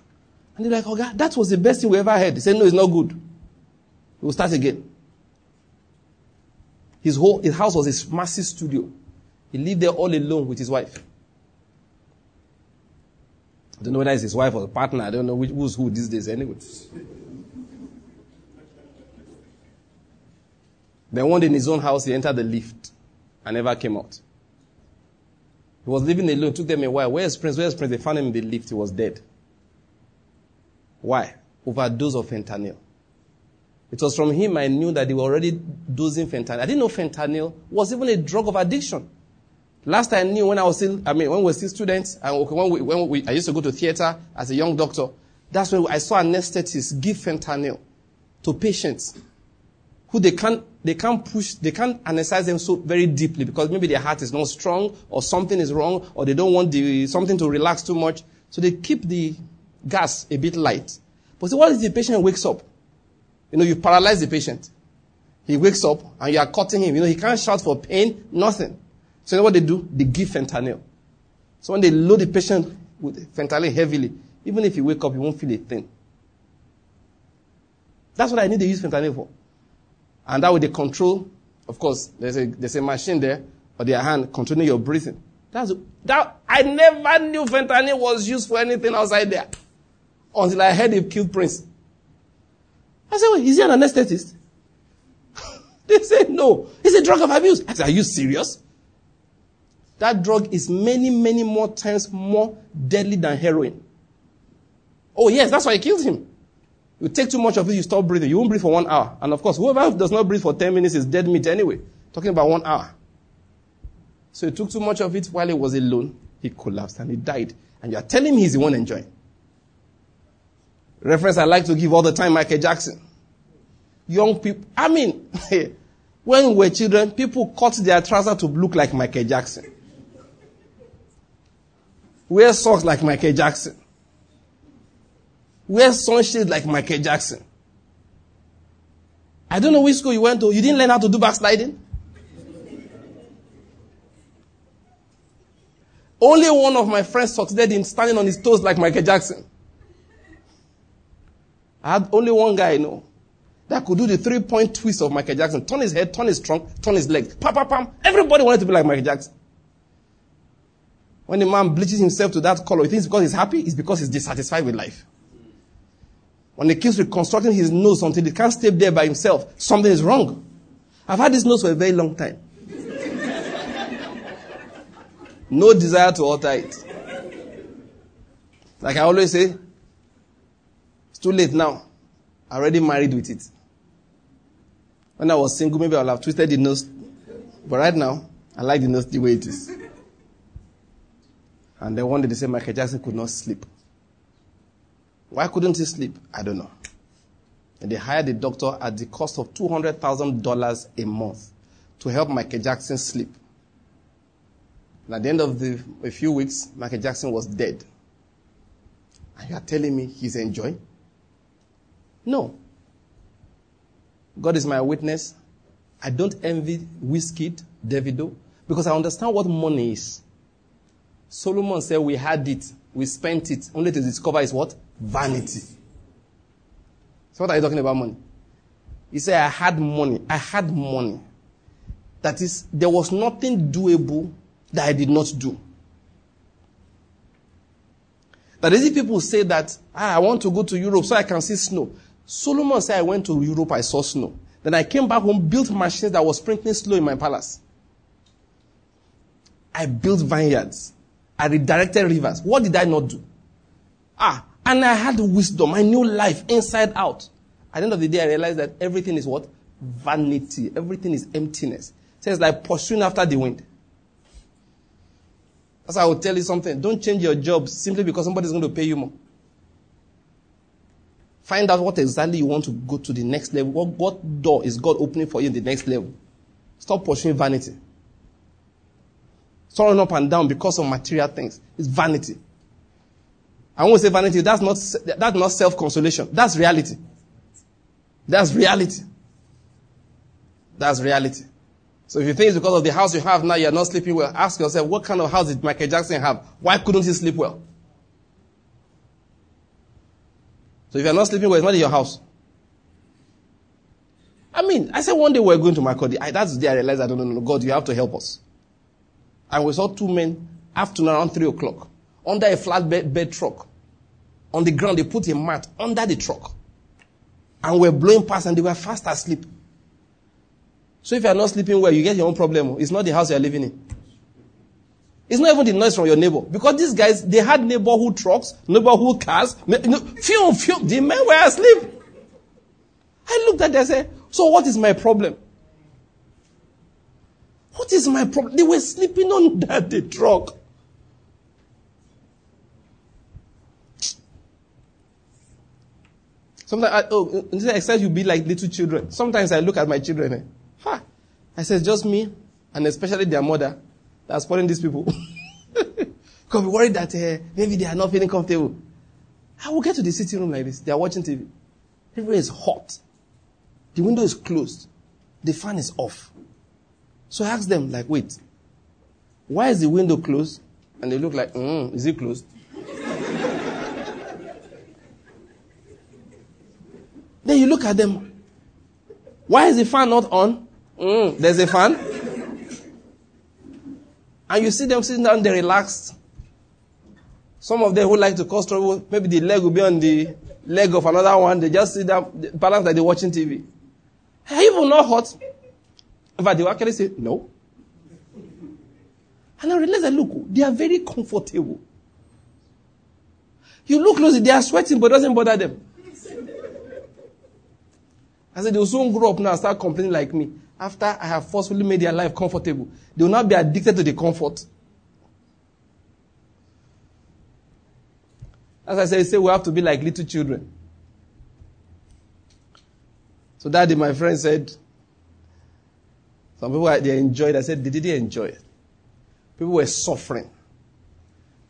And they're like, oh God, that was the best thing we ever heard. He said, no, it's not good. He will start again. His whole, his house was a massive studio. He lived there all alone with his wife. I don't know whether it's his wife or a partner. I don't know which, who's who these days anyway. Then one day in his own house, he entered the lift and never came out. He was living alone. It took them a while. Where's Prince? Where's Prince? They found him in the lift. He was dead. Why? Overdose of fentanyl. It was from him I knew that they were already dosing fentanyl. I didn't know fentanyl was even a drug of addiction. Last I knew when I was still, I mean, when we were still students, and when we, when we, I used to go to theater as a young doctor, that's when I saw anesthetist give fentanyl to patients who they can't, they can't push, they can't anesthetize them so very deeply because maybe their heart is not strong or something is wrong or they don't want the, something to relax too much. So they keep the gas a bit light. But see, what if the patient wakes up? You know, you paralyze the patient. He wakes up and you are cutting him. You know, he can't shout for pain, nothing. So what they do? They give fentanyl. So when they load the patient with fentanyl heavily, even if you wake up, you won't feel a thing. That's what I need to use fentanyl for. And that way they control, of course, there's a, there's a machine there, or their hand controlling your breathing. That's, that, I never knew fentanyl was used for anything outside there. Until I heard it killed Prince. I said, well, is he an anesthetist? they said, no. It's a drug of abuse. I said, are you serious? That drug is many, many more times more deadly than heroin. Oh yes, that's why it killed him. You take too much of it, you stop breathing. You won't breathe for one hour. And of course, whoever does not breathe for 10 minutes is dead meat anyway. Talking about one hour. So he took too much of it while he was alone. He collapsed and he died. And you are telling me he's the one enjoying. Reference I like to give all the time, Michael Jackson. Young people, I mean, when we were children, people cut their trousers to look like Michael Jackson. Wear socks like Michael Jackson. Wear sunshades like Michael Jackson. I don't know which school you went to. You didn't learn how to do backsliding? Only one of my friends succeeded in standing on his toes like Michael Jackson. I had only one guy I know that could do the three point twist of Michael Jackson. Turn his head, turn his trunk, turn his legs. Pam, pam, pam. Everybody wanted to be like Michael Jackson. When a man bleaches himself to that color, he thinks because he's happy, it's because he's dissatisfied with life. When he keeps reconstructing his nose until he can't stay there by himself, something is wrong. I've had this nose for a very long time. no desire to alter it. Like I always say, it's too late now. I already married with it. When I was single, maybe I'll have twisted the nose. But right now, I like the nose the way it is. And then one day they said Michael Jackson could not sleep. Why couldn't he sleep? I don't know. And they hired a doctor at the cost of $200,000 a month to help Michael Jackson sleep. And at the end of the, a few weeks, Michael Jackson was dead. And you are telling me he's enjoying? No. God is my witness. I don't envy Wizkid, Davido, because I understand what money is. Solomon said we had it, we spent it, only to discover is what? Vanity. So what are you talking about money? He said, I had money. I had money. That is, there was nothing doable that I did not do. That is, if people say that, ah, I want to go to Europe so I can see snow. Solomon said, I went to Europe, I saw snow. Then I came back home, built machines that was sprinkling snow in my palace. I built vineyards. I redirected rivers. What did I not do? Ah, and I had wisdom. I knew life inside out. At the end of the day, I realized that everything is what? Vanity. Everything is emptiness. So it's like pursuing after the wind. That's why I will tell you something. Don't change your job simply because somebody's going to pay you more. Find out what exactly you want to go to the next level. What, what door is God opening for you in the next level? Stop pursuing vanity. Soaring up and down because of material things. It's vanity. I won't say vanity. That's not, that's not self-consolation. That's reality. That's reality. That's reality. So if you think it's because of the house you have now, you're not sleeping well, ask yourself, what kind of house did Michael Jackson have? Why couldn't he sleep well? So if you're not sleeping well, it's not in your house. I mean, I said one day we're going to Makurdi. I, that's the day I realized I don't know, God, you have to help us. And we saw two men afternoon around three o'clock under a flatbed bed truck. On the ground, they put a mat under the truck. And we're blowing past and they were fast asleep. So if you're not sleeping well, you get your own problem. It's not the house you're living in. It's not even the noise from your neighbor. Because these guys, they had neighborhood trucks, neighborhood cars. Few, few, the men were asleep. I looked at them and said, so what is my problem? What is my problem? They were sleeping on that the truck. Sometimes, I, oh, except you be like little children. Sometimes I look at my children. Eh, ha! I say, just me, and especially their mother that's spoiling these people. Because we're worried that uh, maybe they are not feeling comfortable. I will get to the sitting room like this. They are watching TV. Everywhere is hot. The window is closed. The fan is off. So I ask them, like, wait, why is the window closed? And they look like, mm, is it closed? then you look at them. Why is the fan not on? Mm, there's a fan. And you see them sitting down there relaxed. Some of them who like to cause trouble, maybe the leg will be on the leg of another one. They just sit down, balance like they're watching TV. Even not hot? Fact, they will actually say, no. And I realize that, look, they are very comfortable. You look closely, they are sweating, but it doesn't bother them. I said, they will soon grow up now and start complaining like me. After I have forcefully made their life comfortable, they will not be addicted to the comfort. As I say, say we have to be like little children. So daddy, my friend said, some people they enjoyed. I said, they did they enjoy it? People were suffering.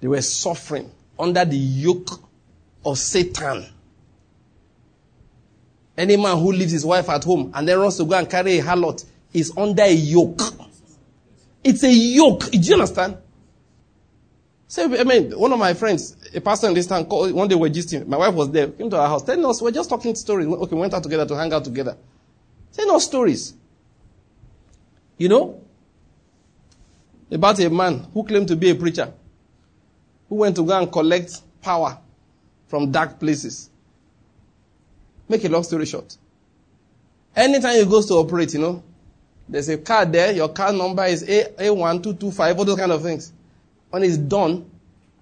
They were suffering under the yoke of Satan. Any man who leaves his wife at home and then runs to go and carry a harlot is under a yoke. It's a yoke. Do you understand? So, I mean, one of my friends, a pastor in this town, called, one day we were. My wife was there, came to our house, telling us, we're just talking stories. Okay, we went out together to hang out together. Telling us stories. You know? About a man who claimed to be a preacher, who went to go and collect power from dark places. Make a long story short. Anytime he goes to operate, you know, there's a card there, your card number is A, A1225, all those kind of things. When it's done,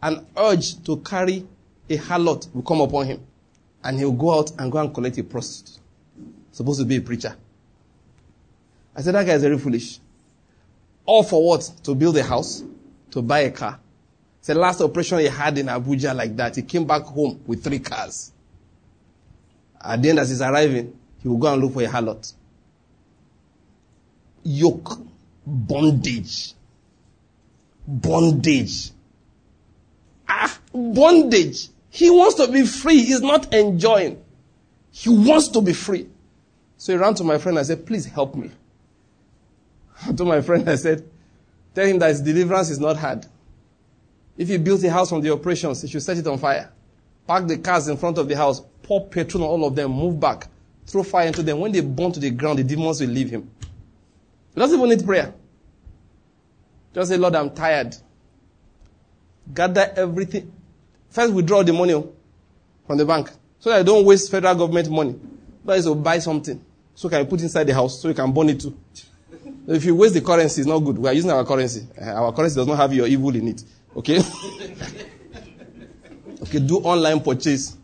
an urge to carry a harlot will come upon him. And he'll go out and go and collect a prostitute. Supposed to be a preacher. I said, that guy is very foolish. All for what? To build a house? To buy a car? It's the last operation he had in Abuja like that. He came back home with three cars. At the end, as he's arriving, he will go and look for a harlot. Yoke. Bondage. Bondage. Ah, bondage. He wants to be free. He's not enjoying. He wants to be free. So he ran to my friend and said, please help me. Told my friend, I said, tell him that his deliverance is not hard. If he built a house from the operations, he should set it on fire. Park the cars in front of the house, pour petrol on all of them, move back, throw fire into them. When they burn to the ground, the demons will leave him. He doesn't even need prayer. Just say, Lord, I'm tired. Gather everything. First, withdraw the money oh, from the bank so that I don't waste federal government money. That is to buy something so can put inside the house so you can burn it too. If you waste the currency, it's not good. We are using our currency. Uh, our currency does not have your evil in it. Okay? okay, do online purchase.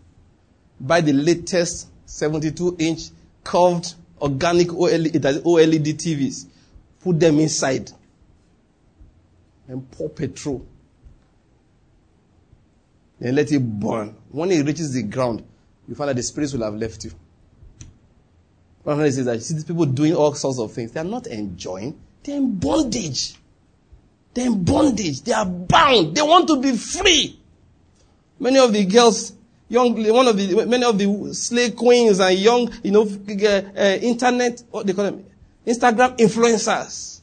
Buy the latest 72 inch curved organic OLED, OLED TVs. Put them inside. And pour petrol. Then let it burn. When it reaches the ground, you find that the spirits will have left you. One friend says that you see these people doing all sorts of things. They are not enjoying. They're in bondage. They're in bondage. They are bound. They want to be free. Many of the girls, young, one of the, many of the slave queens and young, you know, uh, internet, what they call them, Instagram influencers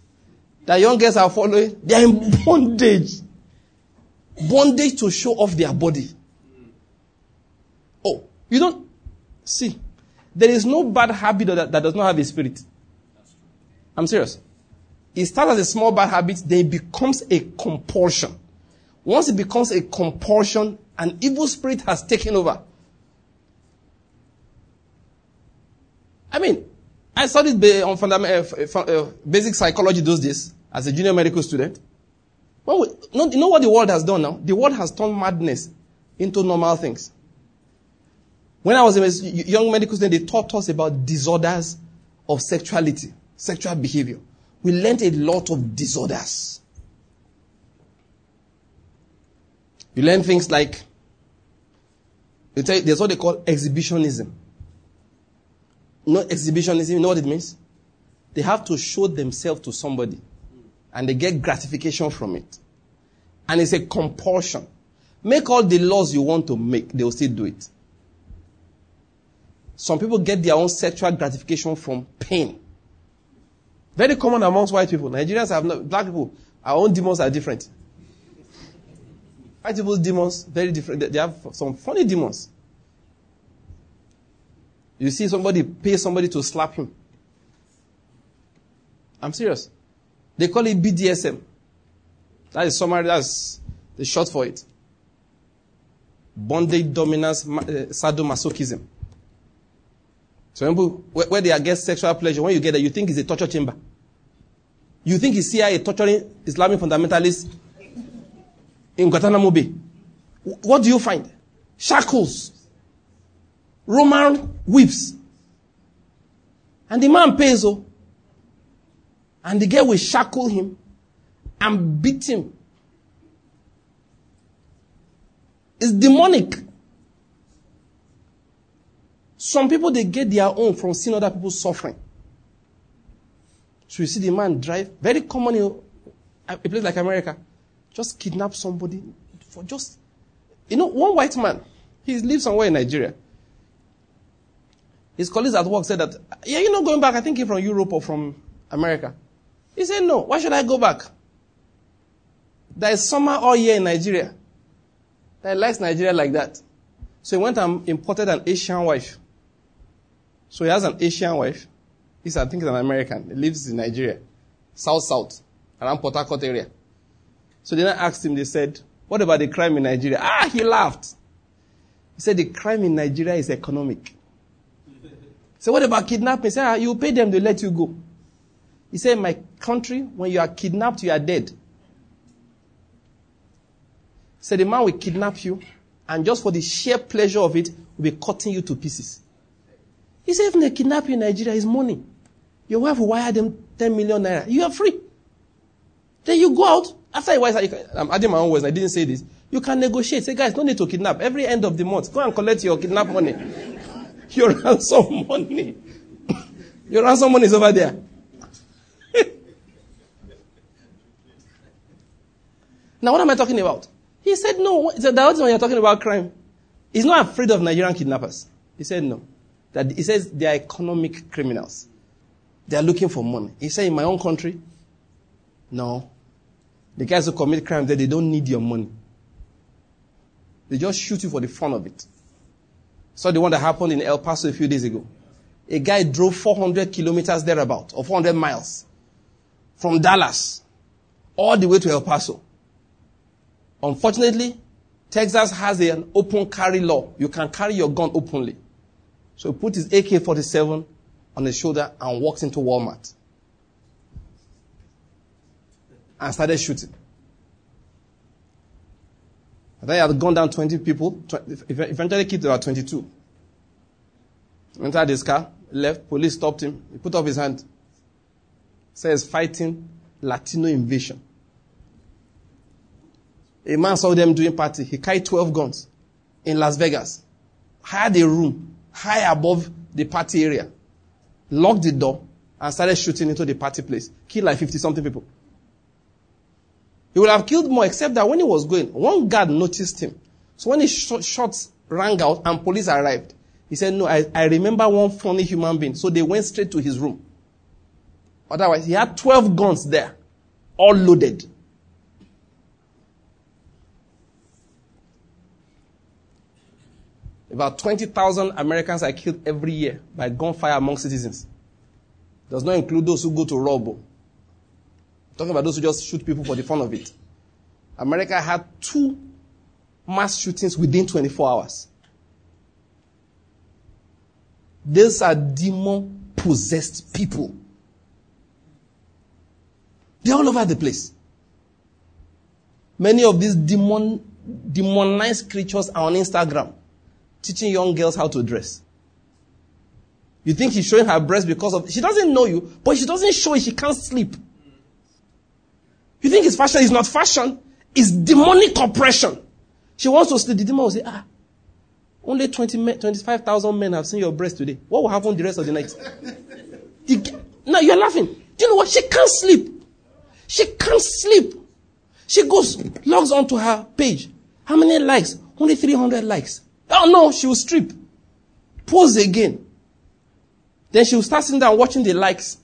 that young girls are following, they are in bondage. Bondage to show off their body. Oh, you don't see. There is no bad habit that, that does not have a spirit. I'm serious. It starts as a small bad habit, then it becomes a compulsion. Once it becomes a compulsion, an evil spirit has taken over. I mean, I studied on fundamental, uh, uh, basic psychology those days as a junior medical student. Well, you know what the world has done now? The world has turned madness into normal things. When I was a young medical student, they taught us about disorders of sexuality, sexual behavior. We learned a lot of disorders. You learn things like, there's what they call exhibitionism. No exhibitionism, you know what it means? They have to show themselves to somebody and they get gratification from it. And it's a compulsion. Make all the laws you want to make, they will still do it. Some people get their own sexual gratification from pain. Very common amongst white people. Nigerians have no, black people, our own demons are different. White people's demons, very different. They have some funny demons. You see somebody pay somebody to slap him. I'm serious. They call it BDSM. That is summary, that's the short for it. Bondage, dominance, uh, sadomasochism. So people, where they get sexual pleasure, when you get there, you think it's a torture chamber. You think it's CIA torturing Islamic fundamentalists in Guantanamo Bay. What do you find? Shackles. Roman whips. And the man pays, oh. And the girl will shackle him and beat him. It's demonic. Some people, they get their own from seeing other people suffering. So you see the man drive, very common in uh, a place like America, just kidnap somebody for just, you know, one white man, he lives somewhere in Nigeria. His colleagues at work said that, yeah, you're not going back. I think you're from Europe or from America. He said, no. Why should I go back? There is summer all year in Nigeria. That likes Nigeria like that. So he went and imported an Asian wife. So he has an Asian wife. He's, I think, an American. He lives in Nigeria. South, South. Around Port Harcourt area. So then I asked him, they said, what about the crime in Nigeria? Ah, he laughed. He said the crime in Nigeria is economic. So what about kidnapping? He said, ah, you pay them, to let you go. He said, in my country, when you are kidnapped, you are dead. He said, the man will kidnap you, and just for the sheer pleasure of it, will be cutting you to pieces. He said, even they kidnap you in Nigeria is money. Your wife will wire them 10 million naira. You are free. Then you go out. After a while, I'm adding my own words. I didn't say this. You can negotiate. Say, guys, no need to kidnap. Every end of the month, go and collect your kidnap money. Your ransom money. Your ransom money is over there. now, what am I talking about? He said, no. He said, the when you're talking about crime. He's not afraid of Nigerian kidnappers. He said, no. That he says they are economic criminals. They are looking for money. He said, in my own country, no. The guys who commit crime, they don't need your money. They just shoot you for the fun of it. Saw the one that happened in El Paso a few days ago. A guy drove 400 kilometers thereabout, or 400 miles, from Dallas, all the way to El Paso. Unfortunately, Texas has an open carry law. You can carry your gun openly. So he put his AK-47 on his shoulder and walked into Walmart. And started shooting. Think he had gone down 20 people. Eventually kicked about 22. Entered his car, left, police stopped him. He put up his hand. Says fighting Latino invasion. A man saw them doing party. He carried 12 guns in Las Vegas. Hired a room high above the party area. Locked the door and started shooting into the party place. Killed like 50 something people. He would have killed more, except that when he was going, one guard noticed him. So when his sh- shots rang out and police arrived, he said, No, I, I remember one funny human being. So they went straight to his room. Otherwise, he had 12 guns there, all loaded. About 20,000 Americans are killed every year by gunfire among citizens. Does not include those who go to rob oh. I'm talking about those who just shoot people for the fun of it. America had two mass shootings within 24 hours. These are demon possessed people. They're all over the place. Many of these demon, demonized creatures are on Instagram teaching young girls how to dress. You think he's showing her breast because of, she doesn't know you, but she doesn't show it, she can't sleep. You think it's fashion? It's not fashion. It's demonic oppression. She wants to sleep. The demon will say, ah, only 20 men, 25,000 men have seen your breast today. What will happen the rest of the night? The, now you're laughing. Do you know what? She can't sleep. She can't sleep. She goes, logs onto her page. How many likes? Only 300 likes. Oh no, she will strip. Pause again. Then she will start sitting down watching the likes.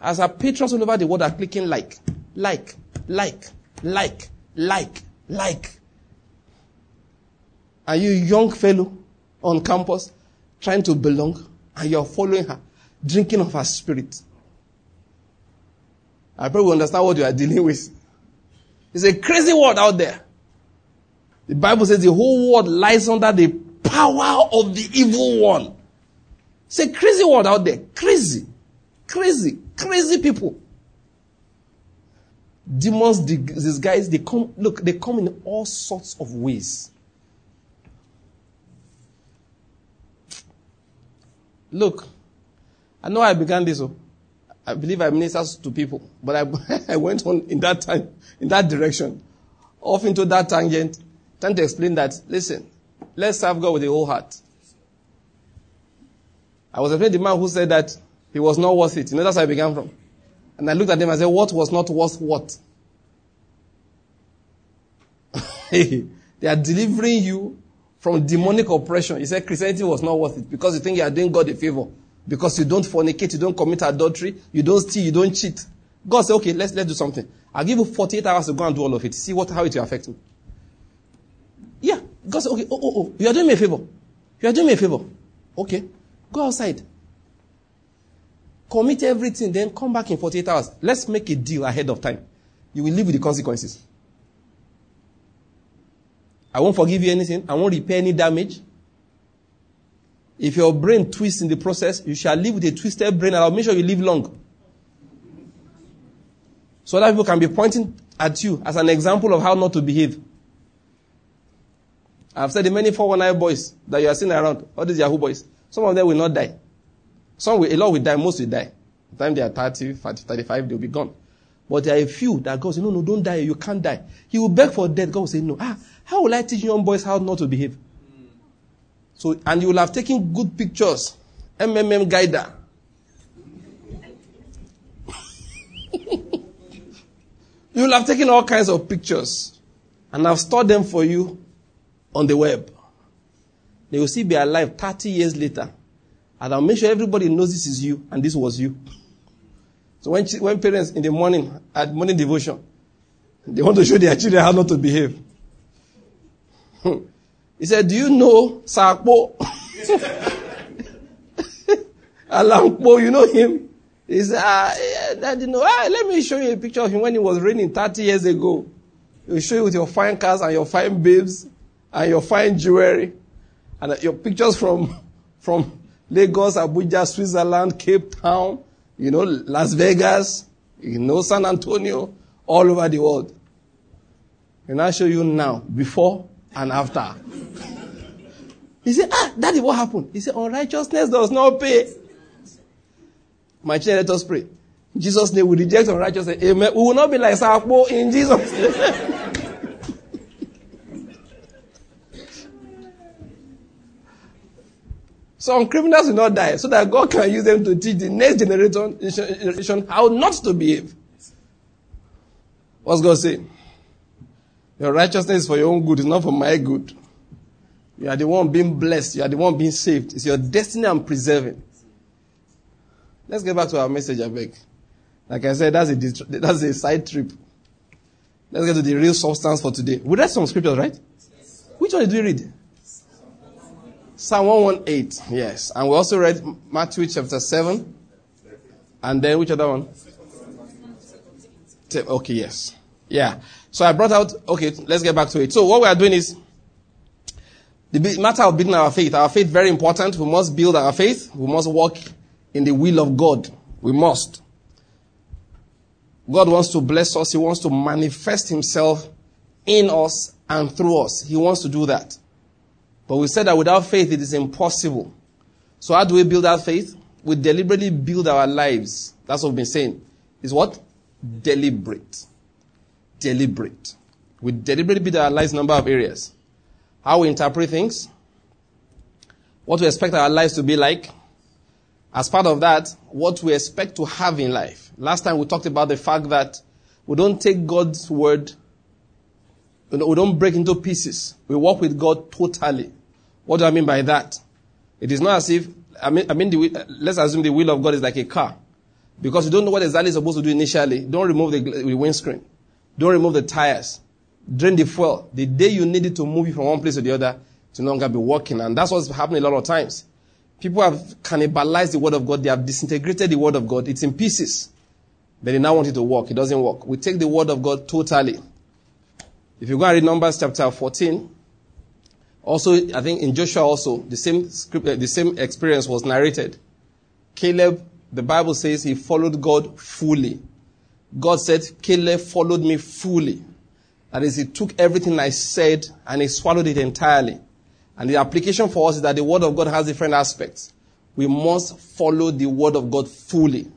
As her patrons all over the world are clicking like, like, like, like, like, like. Are you young fellow on campus trying to belong and you're following her, drinking of her spirit? I pray we understand what you are dealing with. It's a crazy world out there. The Bible says the whole world lies under the power of the evil one. It's a crazy world out there. Crazy. Crazy. Crazy people. Demons, these guys, they come, look, they come in all sorts of ways. Look, I know I began this. Oh. I believe I ministered to people, but I, I went on in that time, in that direction, off into that tangent, trying to explain that, listen, let's serve God with the whole heart. I was afraid the man who said that he was not worth it. You know, that's where I began from. And I looked at him and said, what was not worth what? they are delivering you from demonic oppression. He said Christianity was not worth it because you think you are doing God a favor. Because you don't fornicate, you don't commit adultery, you don't steal, you don't cheat. God said, okay, let's, let's do something. I'll give you 48 hours to go and do all of it. See what, how it will affect me. God said, okay, oh, oh, oh, you are doing me a favor. You are doing me a favor. Okay. Go outside. Commit everything, then come back in 48 hours. Let's make a deal ahead of time. You will live with the consequences. I won't forgive you anything. I won't repair any damage. If your brain twists in the process, you shall live with a twisted brain and I'll make sure you live long. So that people can be pointing at you as an example of how not to behave. I've said the many 419 boys that you are seeing around, all these Yahoo boys, some of them will not die. Some will, a lot will die, most will die. By the time they are 30, 40, 35, they'll be gone. But there are a few that God says, no, no, don't die, you can't die. He will beg for death. God will say, no. Ah, how will I teach young boys how not to behave? So, and you will have taken good pictures. MMM guider. you will have taken all kinds of pictures and I've stored them for you on the web. They will still be alive 30 years later. And I'll make sure everybody knows this is you and this was you. So when, when parents in the morning at morning devotion, they want to show their children how not to behave. He said, Do you know Sakpo? Alampo, you know him? He said, ah, Daddy, no. Ah, let me show you a picture of him when it was raining 30 years ago. He'll show you with your fine cars and your fine babes and your fine jewelry and your pictures from, from Lagos, Abuja, Switzerland, Cape Town, you know, Las Vegas, you know, San Antonio, all over the world. And I show you now, before and after. He said, ah, daddy, what happened? He said, unrighteousness does not pay. My children, let us pray. In Jesus' name, we reject unrighteousness. Amen. We will not be like Sakpo in Jesus' name. Some criminals will not die so that God can use them to teach the next generation how not to behave. What's God saying? Your righteousness is for your own good, it's not for my good. You are the one being blessed. You are the one being saved. It's your destiny I'm preserving. Let's get back to our message, I beg. Like I said, that's a, that's a side trip. Let's get to the real substance for today. We read some scriptures, right? Yes. Which one did we read? Psalm 118, yes. And we also read Matthew chapter 7. And then which other one? Okay, yes. Yeah. So I brought out, okay, let's get back to it. So what we are doing is, the matter of building our faith. Our faith very important. We must build our faith. We must walk in the will of God. We must. God wants to bless us. He wants to manifest himself in us and through us. He wants to do that. But we said that without faith it is impossible. So how do we build our faith? We deliberately build our lives. That's what we've been saying. Is what? Deliberate deliberate. We deliberately build our lives number of areas. How we interpret things, what we expect our lives to be like. As part of that, what we expect to have in life. Last time we talked about the fact that we don't take God's word, we don't break into pieces. We walk with God totally. What do I mean by that? It is not as if, I mean, I mean the, let's assume the will of God is like a car. Because you don't know what exactly you're supposed to do initially, don't remove the, the windscreen. Don't remove the tires. Drain the fuel. The day you need it to move you from one place to the other, to no longer be working. And that's what's happening a lot of times. People have cannibalized the word of God. They have disintegrated the word of God. It's in pieces. But they now want it to work. It doesn't work. We take the word of God totally. If you go and read Numbers chapter 14, also, I think in Joshua also, the same script, uh, the same experience was narrated. Caleb, the Bible says he followed God fully. God said, Caleb followed me fully. That is, he took everything I said and he swallowed it entirely. And the application for us is that the word of God has different aspects. we must follow the word of God fully.